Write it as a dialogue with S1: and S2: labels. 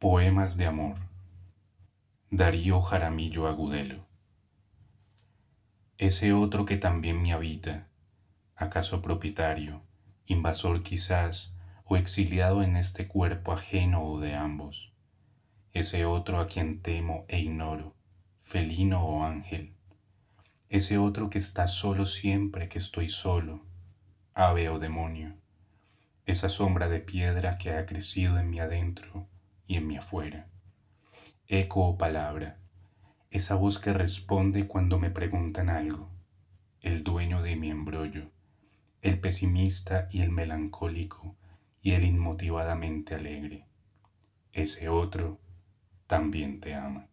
S1: Poemas de amor. Darío Jaramillo Agudelo. Ese otro que también me habita, acaso propietario, invasor quizás, o exiliado en este cuerpo ajeno o de ambos. Ese otro a quien temo e ignoro, felino o ángel. Ese otro que está solo siempre que estoy solo, ave o demonio. Esa sombra de piedra que ha crecido en mi adentro y en mi afuera. Eco o palabra, esa voz que responde cuando me preguntan algo, el dueño de mi embrollo, el pesimista y el melancólico y el inmotivadamente alegre. Ese otro también te ama.